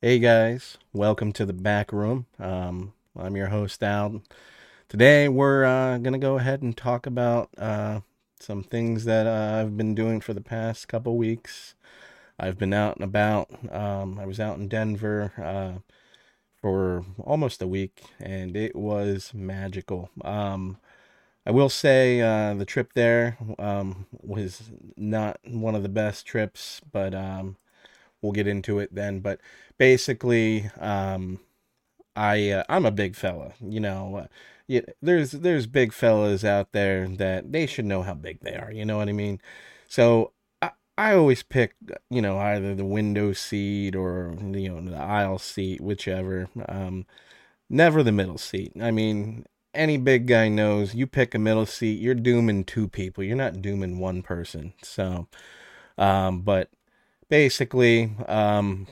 Hey guys, welcome to the back room. Um, I'm your host Al. Today we're uh, gonna go ahead and talk about uh, some things that uh, I've been doing for the past couple weeks. I've been out and about. Um, I was out in Denver uh, for almost a week, and it was magical. Um, I will say uh, the trip there um, was not one of the best trips, but um, we'll get into it then. But basically, um, I uh, I'm a big fella, you know. Uh, yeah, there's there's big fellas out there that they should know how big they are. You know what I mean? So I I always pick you know either the window seat or you know the aisle seat, whichever. Um, never the middle seat. I mean, any big guy knows you pick a middle seat, you're dooming two people. You're not dooming one person. So, um, but basically, um,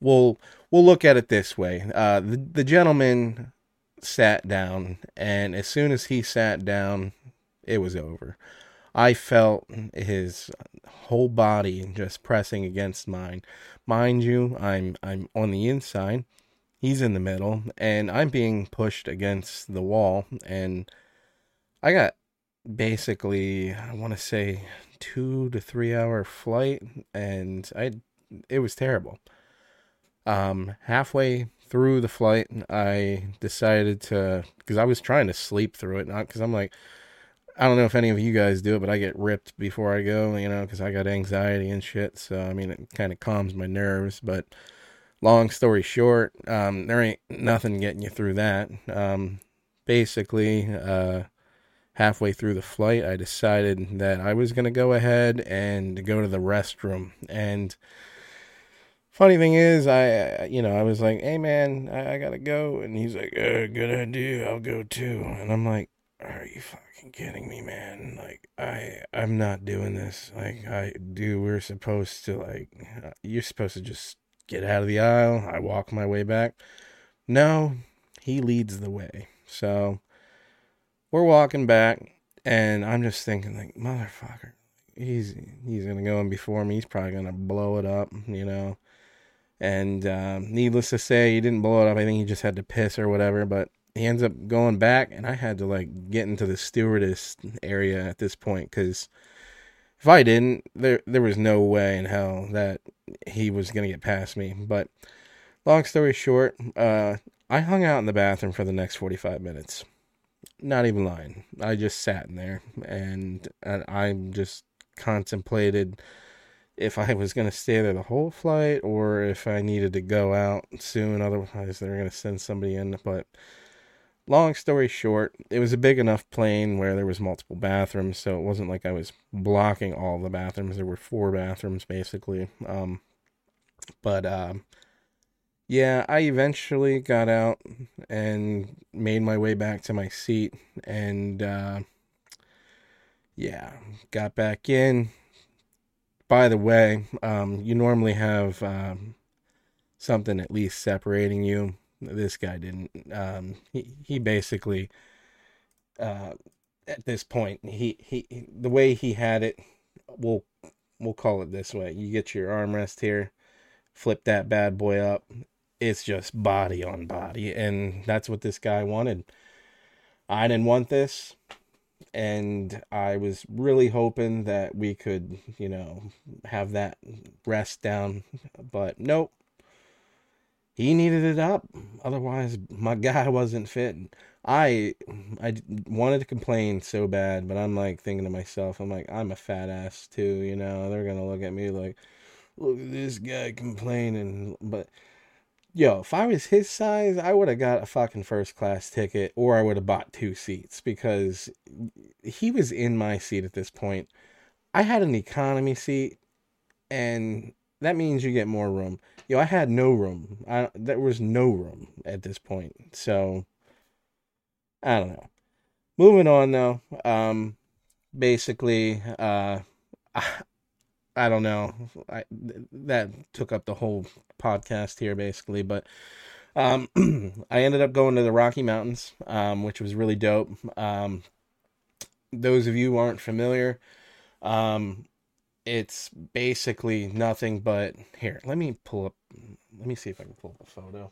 we'll we'll look at it this way. Uh, the the gentleman sat down, and as soon as he sat down, it was over. I felt his whole body just pressing against mine. Mind you, I'm I'm on the inside. He's in the middle, and I'm being pushed against the wall, and I got basically I want to say two to three hour flight, and I it was terrible. Um, halfway through the flight, I decided to because I was trying to sleep through it, not because I'm like I don't know if any of you guys do it, but I get ripped before I go, you know, because I got anxiety and shit. So I mean, it kind of calms my nerves. But long story short, um, there ain't nothing getting you through that. Um, basically, uh, halfway through the flight, I decided that I was going to go ahead and go to the restroom. And funny thing is, I, you know, I was like, hey man, I, I got to go. And he's like, uh, good idea. I'll go too. And I'm like, are you fucking kidding me, man? Like, I, I'm not doing this. Like, I do. We're supposed to, like, you're supposed to just get out of the aisle. I walk my way back. No, he leads the way. So, we're walking back, and I'm just thinking, like, motherfucker, he's he's gonna go in before me. He's probably gonna blow it up, you know. And um, needless to say, he didn't blow it up. I think he just had to piss or whatever. But he ends up going back, and I had to like get into the stewardess area at this point because if I didn't, there there was no way in hell that he was gonna get past me. But long story short, uh, I hung out in the bathroom for the next forty five minutes not even lying. I just sat in there and, and I just contemplated if I was going to stay there the whole flight or if I needed to go out soon. Otherwise, they're going to send somebody in. But long story short, it was a big enough plane where there was multiple bathrooms, so it wasn't like I was blocking all the bathrooms. There were four bathrooms basically. Um, but um, yeah, I eventually got out and made my way back to my seat and uh, yeah, got back in. By the way, um, you normally have um, something at least separating you. This guy didn't. Um, he he basically uh, at this point he, he the way he had it, we'll we'll call it this way. You get your armrest here, flip that bad boy up, it's just body on body and that's what this guy wanted. I didn't want this and i was really hoping that we could you know have that rest down but nope. He needed it up otherwise my guy wasn't fit. I i wanted to complain so bad but i'm like thinking to myself i'm like i'm a fat ass too you know? They're gonna look at me like look at this guy complaining but yo, if I was his size, I would have got a fucking first class ticket or I would have bought two seats because he was in my seat at this point. I had an economy seat and that means you get more room. Yo, I had no room. I, there was no room at this point. So I don't know. Moving on though. Um basically uh don't know. I, that took up the whole podcast here, basically. But um, I ended up going to the Rocky Mountains, um, which was really dope. Um, those of you aren't familiar, um, it's basically nothing but here. Let me pull up let me see if I can pull up a photo.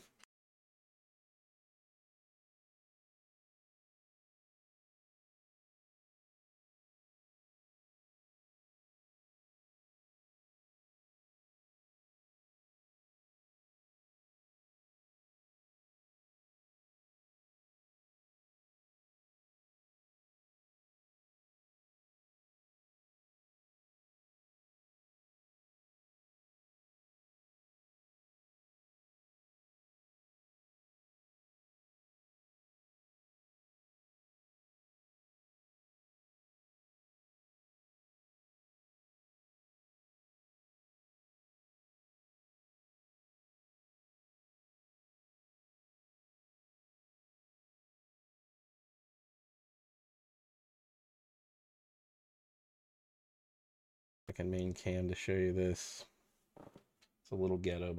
A main cam to show you this. It's a little ghetto,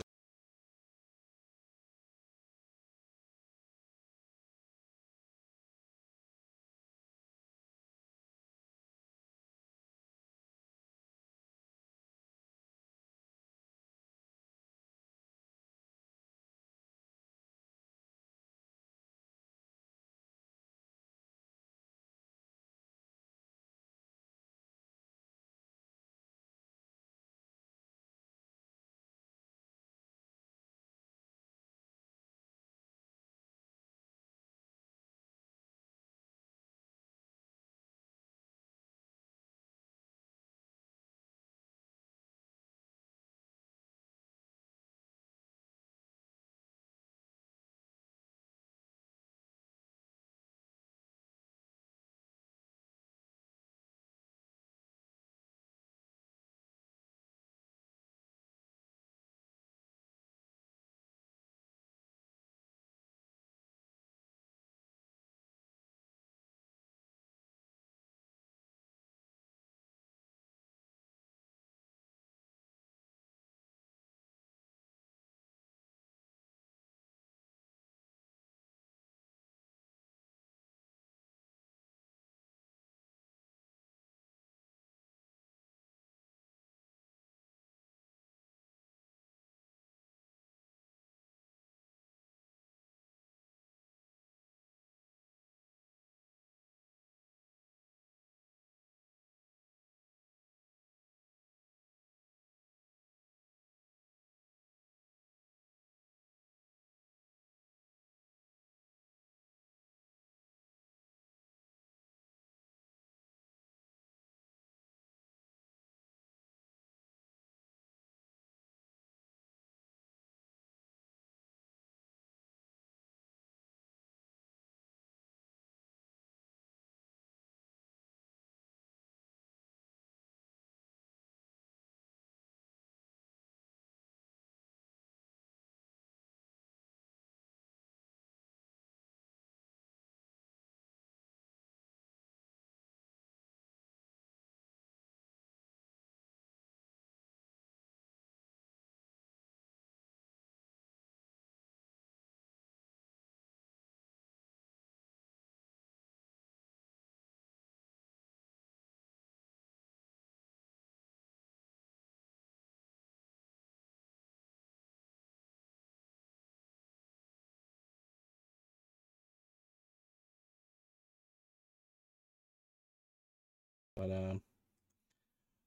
but um,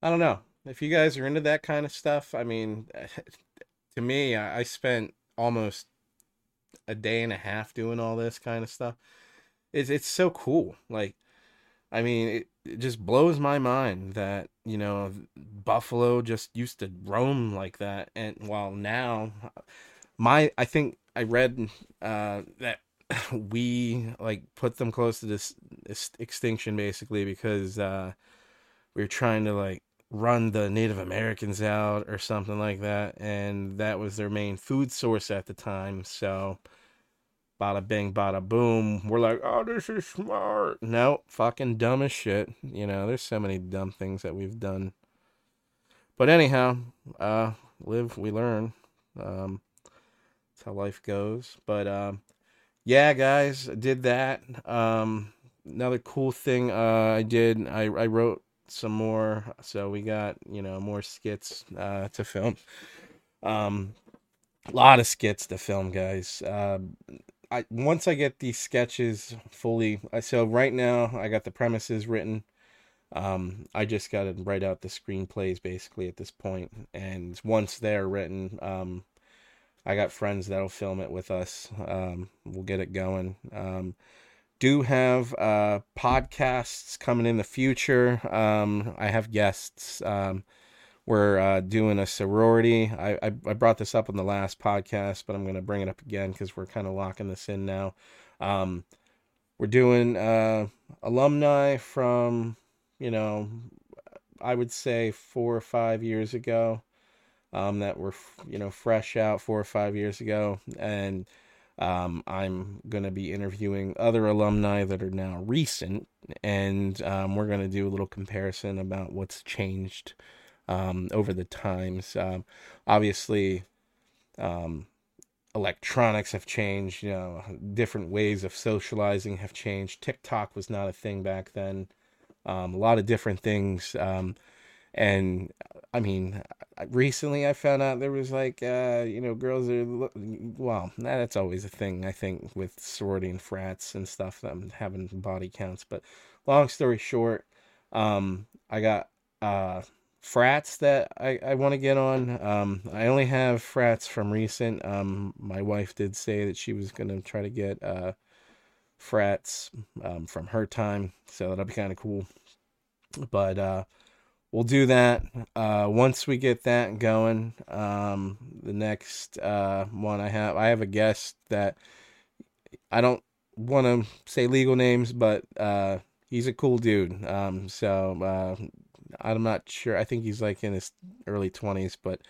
I don't know if you guys are into that kind of stuff. I mean, to me, I, I spent almost a day and a half doing all this kind of stuff. It's it's so cool. Like, I mean, it, it just blows my mind that you know Buffalo just used to roam like that, and while now, my I think I read uh, that we like put them close to this, extinction basically because uh, we were trying to like run the Native Americans out or something like that, and that was their main food source at the time. So, bada bing, bada boom. We're like, oh, this is smart. No, fucking dumb as shit. You know, there's so many dumb things that we've done. But anyhow, uh, live, we learn. Um, that's how life goes. But um, yeah, guys, I did that. Um, another cool thing uh, I did, I, I wrote some more, so we got you know more skits uh, to film. Um, a lot of skits to film, guys. Uh, I once I get these sketches fully, so right now I got the premises written. Um, I just got to write out the screenplays basically at this point, and once they're written, um, I got friends that'll film it with us. Um, we'll get it going. Um, do have uh, podcasts coming in the future. Um, I have guests. Um, we're uh, doing a sorority. I, I, I brought this up on the last podcast, but I'm going to bring it up again because we're kind of locking this in now. Um, we're doing uh, alumni from, you know, I would say four or five years ago um, that were, you know, fresh out four or five years ago. And um, I'm going to be interviewing other alumni that are now recent. And um, we're going to do a little comparison about what's changed um, over the times. Um, obviously, um, electronics have changed. You know, different ways of socializing have changed. TikTok was not a thing back then. Um, a lot of different things. Um, and I mean, recently I found out there was like, uh, you know, girls are well, that's always a thing. I think with sorority and frats and stuff, them having body counts. But long story short, um, I got uh frats that I, I want to get on. Um, I only have frats from recent. Um, my wife did say that she was gonna try to get uh, frats um, from her time, so that'll be kind of cool. But uh, we'll do that uh, once we get that going. Um, the next uh, one I have, I have a guest that I don't want to say legal names, but uh, he's a cool dude. Um, so uh, I'm not sure. I think he's like in his early 20s, but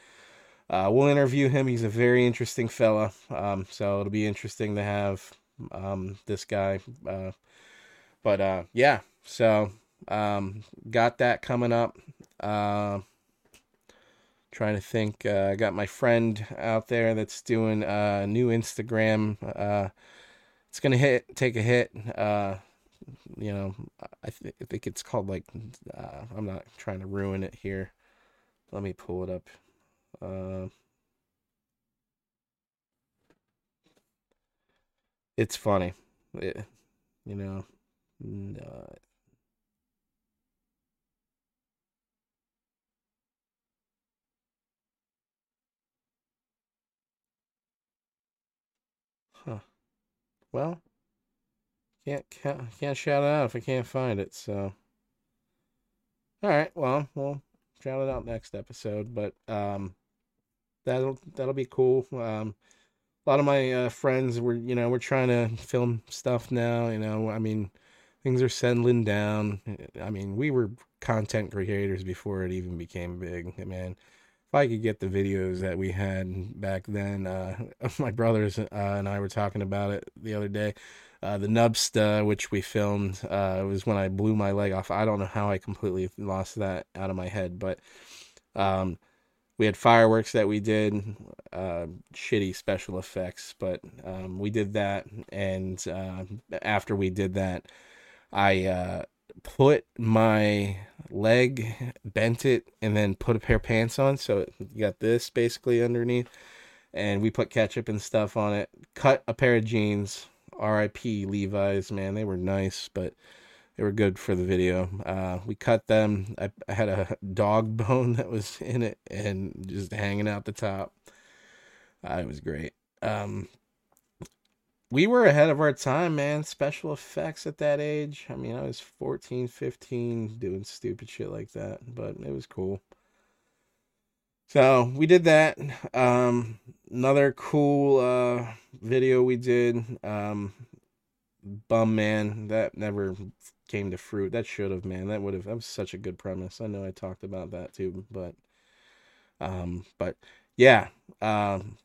uh, we'll interview him. He's a very interesting fella. Um, so it'll be interesting to have um, this guy. Uh, but yeah, so um, got that coming up. Uh, trying to think. Uh, I got my friend out there that's doing a new Instagram. Uh, it's gonna hit, take a hit Uh, you know, I, th- I think it's called like, uh, I'm not trying to ruin it here. Let me pull it up. Uh, it's funny, it, you know. Uh, huh. Well, can't, can't shout it out if I can't find it. So, all right, well, we'll shout it out next episode. But um, that'll that'll be cool. Um, a lot of my uh, friends were, you know, we're trying to film stuff now. You know, I mean, things are settling down. I mean, we were content creators before it even became big. Man, if I could get the videos that we had back then, uh, my brothers uh, and I were talking about it the other day. Uh, the Nubsta, which we filmed, uh, was when I blew my leg off. I don't know how I completely lost that out of my head, but um, we had fireworks that we did, uh, shitty special effects, but um, we did that. And uh, after we did that, I uh, put my leg, bent it, and then put a pair of pants on. So you got this basically underneath. And we put ketchup and stuff on it. Cut a pair of jeans, R.I.P. Levi's, man, they were nice, but they were good for the video. Uh, we cut them. I, I, had a dog bone that was in it and just hanging out the top. Uh, it was great. Um, we were ahead of our time, man. Special effects at that age. I mean, I was 14, 15 doing stupid shit like that, but it was cool. So we did that. Um, another cool uh, video we did. Um, Bum Man that never came to fruit. That should have, man. That would have. That was such a good premise. I know I talked about that too, but um, but yeah, um,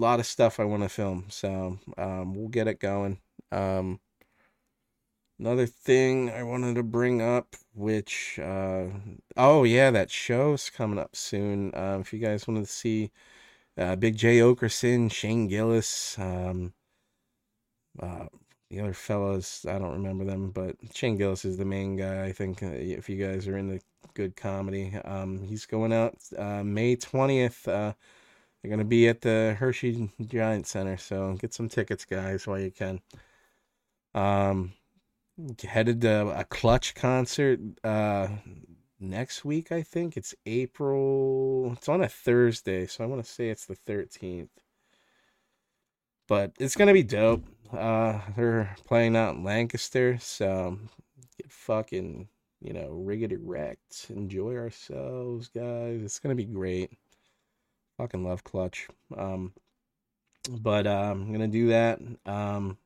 lot of stuff I want to film. So um, we'll get it going. Um, Another thing I wanted to bring up, which, uh, oh yeah, that show's coming up soon. Uh, if you guys wanted to see uh, Big Jay Oakerson, Shane Gillis, um, uh, the other fellas, I don't remember them, but Shane Gillis is the main guy. I think uh, if you guys are into good comedy, um, he's going out uh, May 20th. They're gonna be at the Hershey Giant Center, so get some tickets, guys, while you can. Um, headed to a Clutch concert uh next week. I think it's April. It's on a Thursday, so I want to say it's the thirteenth. But it's gonna be dope. Uh, they're playing out in Lancaster, so get fucking you know riggedy erect. Enjoy ourselves, guys. It's gonna be great. Fucking love Clutch. Um, but uh, I'm gonna do that. Um,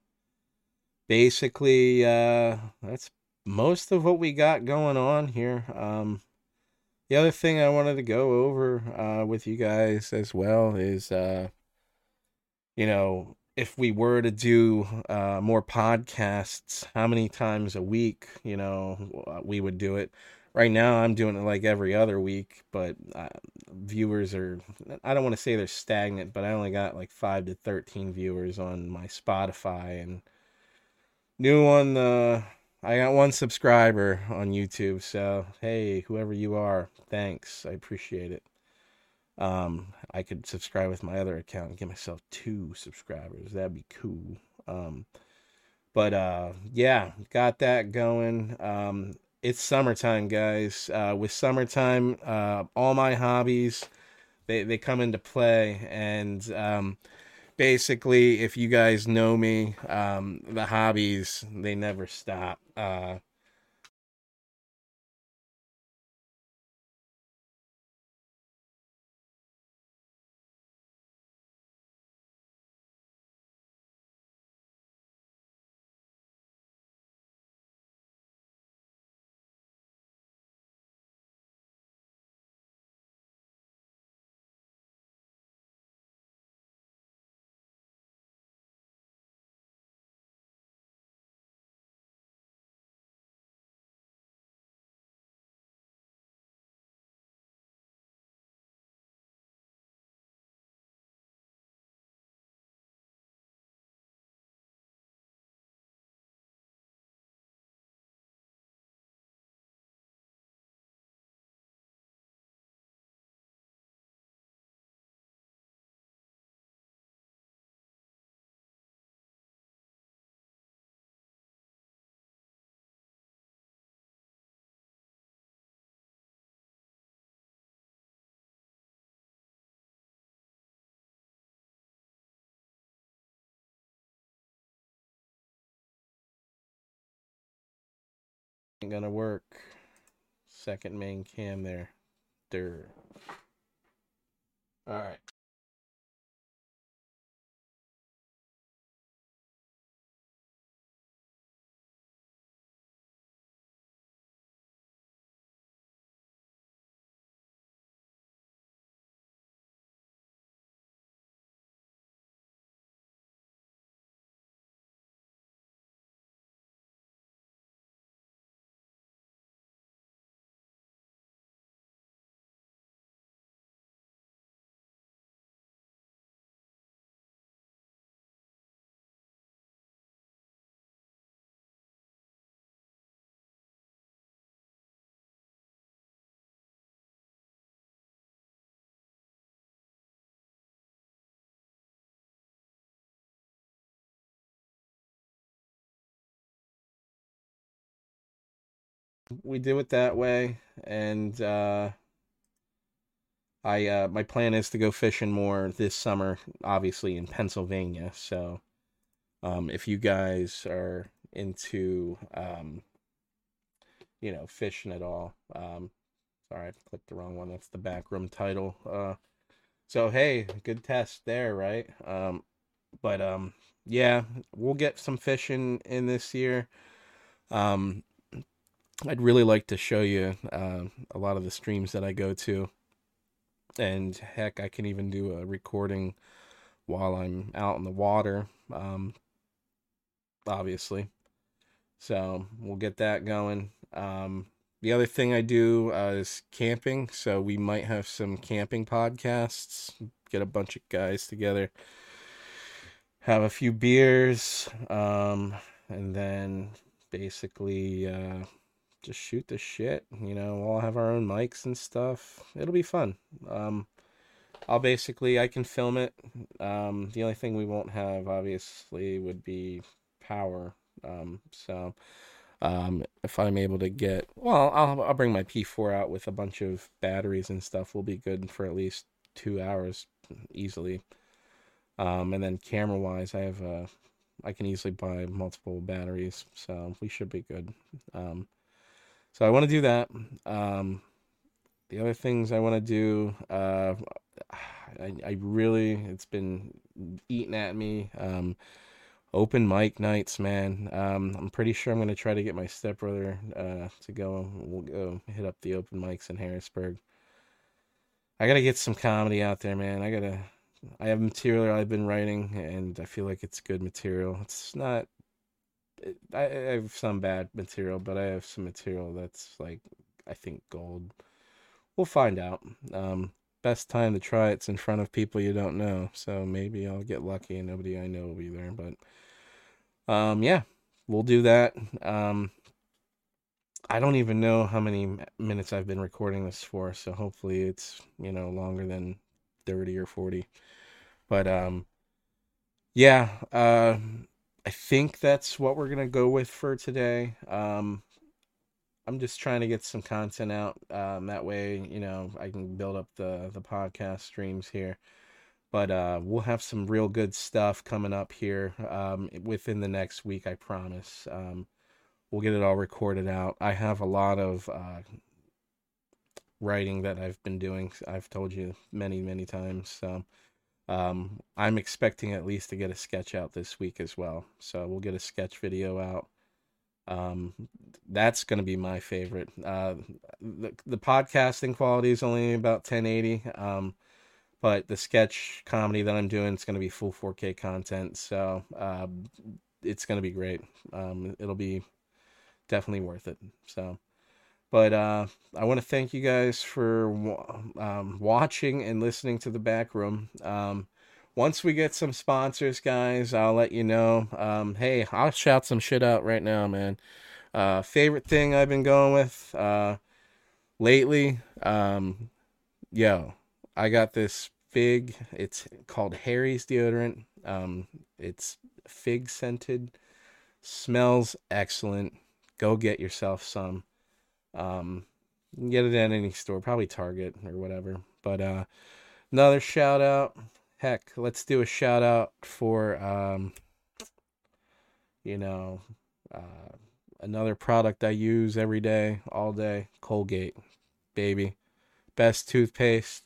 basically, uh, that's most of what we got going on here. Um, the other thing I wanted to go over uh, with you guys as well is, uh, you know, if we were to do uh, more podcasts, how many times a week, you know, we would do it. Right now, I'm doing it like every other week, but uh, viewers are, I don't want to say they're stagnant, but I only got like 5 to 13 viewers on my Spotify and new on the I got one subscriber on YouTube, so hey, whoever you are, thanks. I appreciate it. Um, I could subscribe with my other account and get myself two subscribers. That'd be cool. Um, but uh, yeah, got that going. Um, it's summertime, guys. Uh, with summertime, uh, all my hobbies they they come into play, and um, basically, if you guys know me, um, the hobbies they never stop. Uh, ain't gonna work. Second main cam there. There. All we do it that way, and uh, I uh, my plan is to go fishing more this summer, obviously in Pennsylvania. So, um, if you guys are into, um, you know, fishing at all, um, sorry, I clicked the wrong one. That's the backroom title. Uh, so hey, good test there, right? Um, but um, yeah, we'll get some fishing in this year. Um, I'd really like to show you uh, a lot of the streams that I go to. And heck, I can even do a recording while I'm out in the water, um, obviously. So we'll get that going. Um, the other thing I do uh, is camping. So we might have some camping podcasts, get a bunch of guys together, have a few beers, um, and then basically. Uh, just shoot the shit. You know, we'll all have our own mics and stuff. It'll be fun. Um, I'll basically I can film it. Um, the only thing we won't have obviously would be power. Um, so um, if I'm able to get well, I'll I'll bring my P4 out with a bunch of batteries and stuff. We'll be good for at least two hours easily. Um, and then camera wise, I have a I can easily buy multiple batteries, so we should be good. Um, so I want to do that. Um, the other things I want to do, uh, I, I really, it's been eating at me. Um, open mic nights, man. Um, I'm pretty sure I'm going to try to get my stepbrother uh, to go. We'll go hit up the open mics in Harrisburg. I got to get some comedy out there, man. I got to. I have material I've been writing, and I feel like it's good material. It's not. I, I have some bad material, but I have some material that's like I think gold. We'll find out. Um, best time to try it's in front of people you don't know. So maybe I'll get lucky and nobody I know will be there. But um, yeah, we'll do that. Um, I don't even know how many minutes I've been recording this for, so hopefully it's you know longer than thirty or forty. But um, yeah, uh, I think that's what we're gonna go with for today. Um, I'm just trying to get some content out. Um, that way, you know, I can build up the the podcast streams here. But uh, we'll have some real good stuff coming up here um, within the next week. I promise. Um, we'll get it all recorded out. I have a lot of uh, writing that I've been doing. I've told you many, many times. So um, I'm expecting at least to get a sketch out this week as well. So we'll get a sketch video out. Um, that's going to be my favorite. Uh, the, the podcasting quality is only about 1080. Um, but the sketch comedy that I'm doing is going to be full 4K content. So, uh, it's going to be great. Um, it'll be definitely worth it. So, but uh, I want to thank you guys for um, watching and listening to the back room. Um, once we get some sponsors, guys, I'll let you know. Um, hey, I'll shout some shit out right now, man. Uh, favorite thing I've been going with uh, lately, um, yo, I got this fig. It's called Harry's deodorant. Um, it's fig scented, smells excellent. Go get yourself some. Um, get it at any store, probably Target or whatever. But uh, another shout out heck, let's do a shout out for um, you know, uh, another product I use every day, all day, Colgate, baby. Best toothpaste.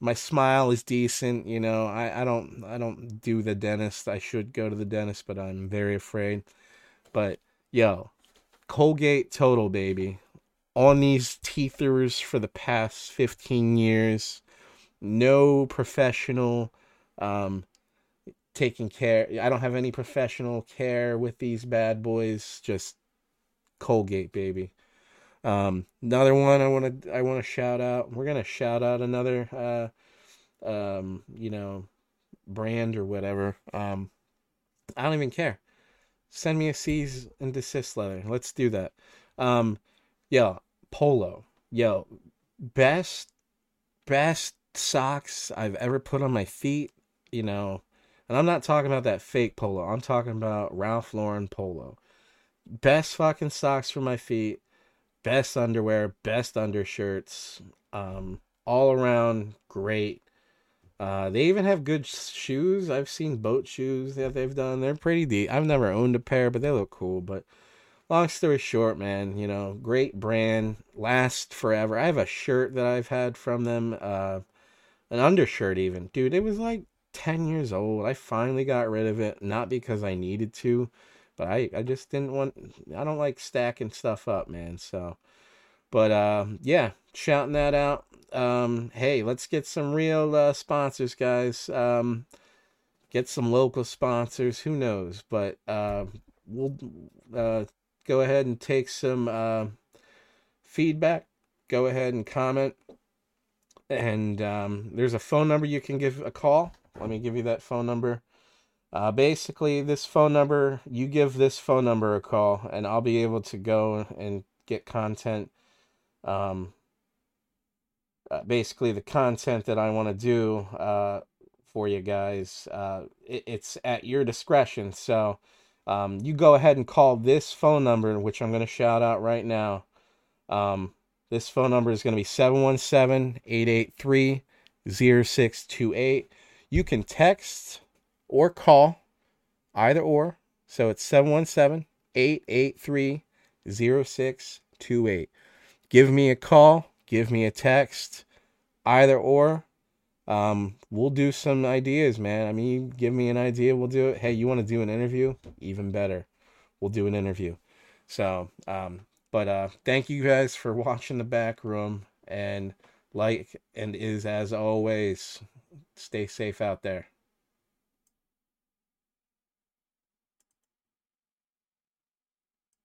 My smile is decent, you know. I, I don't I don't do the dentist. I should go to the dentist, but I'm very afraid. But yo, Colgate Total baby. On these teethers for the past 15 years. No professional um, taking care. I don't have any professional care with these bad boys. Just Colgate, baby. Um, another one I want to I want to shout out. We're gonna shout out another uh, um, you know, brand or whatever. Um, I don't even care. Send me a cease and desist letter. Let's do that. Um, yo, polo. Yo, best best socks I've ever put on my feet you know, and I'm not talking about that fake polo. I'm talking about Ralph Lauren polo. Best fucking socks for my feet, best underwear, best undershirts, um, all around great. Uh, they even have good shoes. I've seen boat shoes that they've done. They're pretty deep. I've never owned a pair, but they look cool. But long story short, man, you know, great brand, last forever. I have a shirt that I've had from them, uh, an undershirt even, dude. It was like 10 years old. I finally got rid of it, not because I needed to, but I, I just didn't want, I don't like stacking stuff up, man. So, but uh, yeah, shouting that out. Um, hey, let's get some real uh, sponsors, guys. Um, get some local sponsors. Who knows? But uh, we'll uh, go ahead and take some uh, feedback. Go ahead and comment. And um, there's a phone number you can give a call let me give you that phone number. Uh, basically, this phone number, you give this phone number a call, and I'll be able to go and get content um, uh, basically the content that I want to do uh, for you guys. Uh, it, it's at your discretion. So um, you go ahead and call this phone number, which I'm going to shout out right now. Um, this phone number is going to be 717 883 0628. You can text or call, either or. So it's 717 883 0628. Give me a call, give me a text, either or. Um, we'll do some ideas, man. I mean, give me an idea, we'll do it. Hey, you want to do an interview? Even better. We'll do an interview. So, um, but uh, thank you guys for watching the back room. And like and is as always, stay safe out there.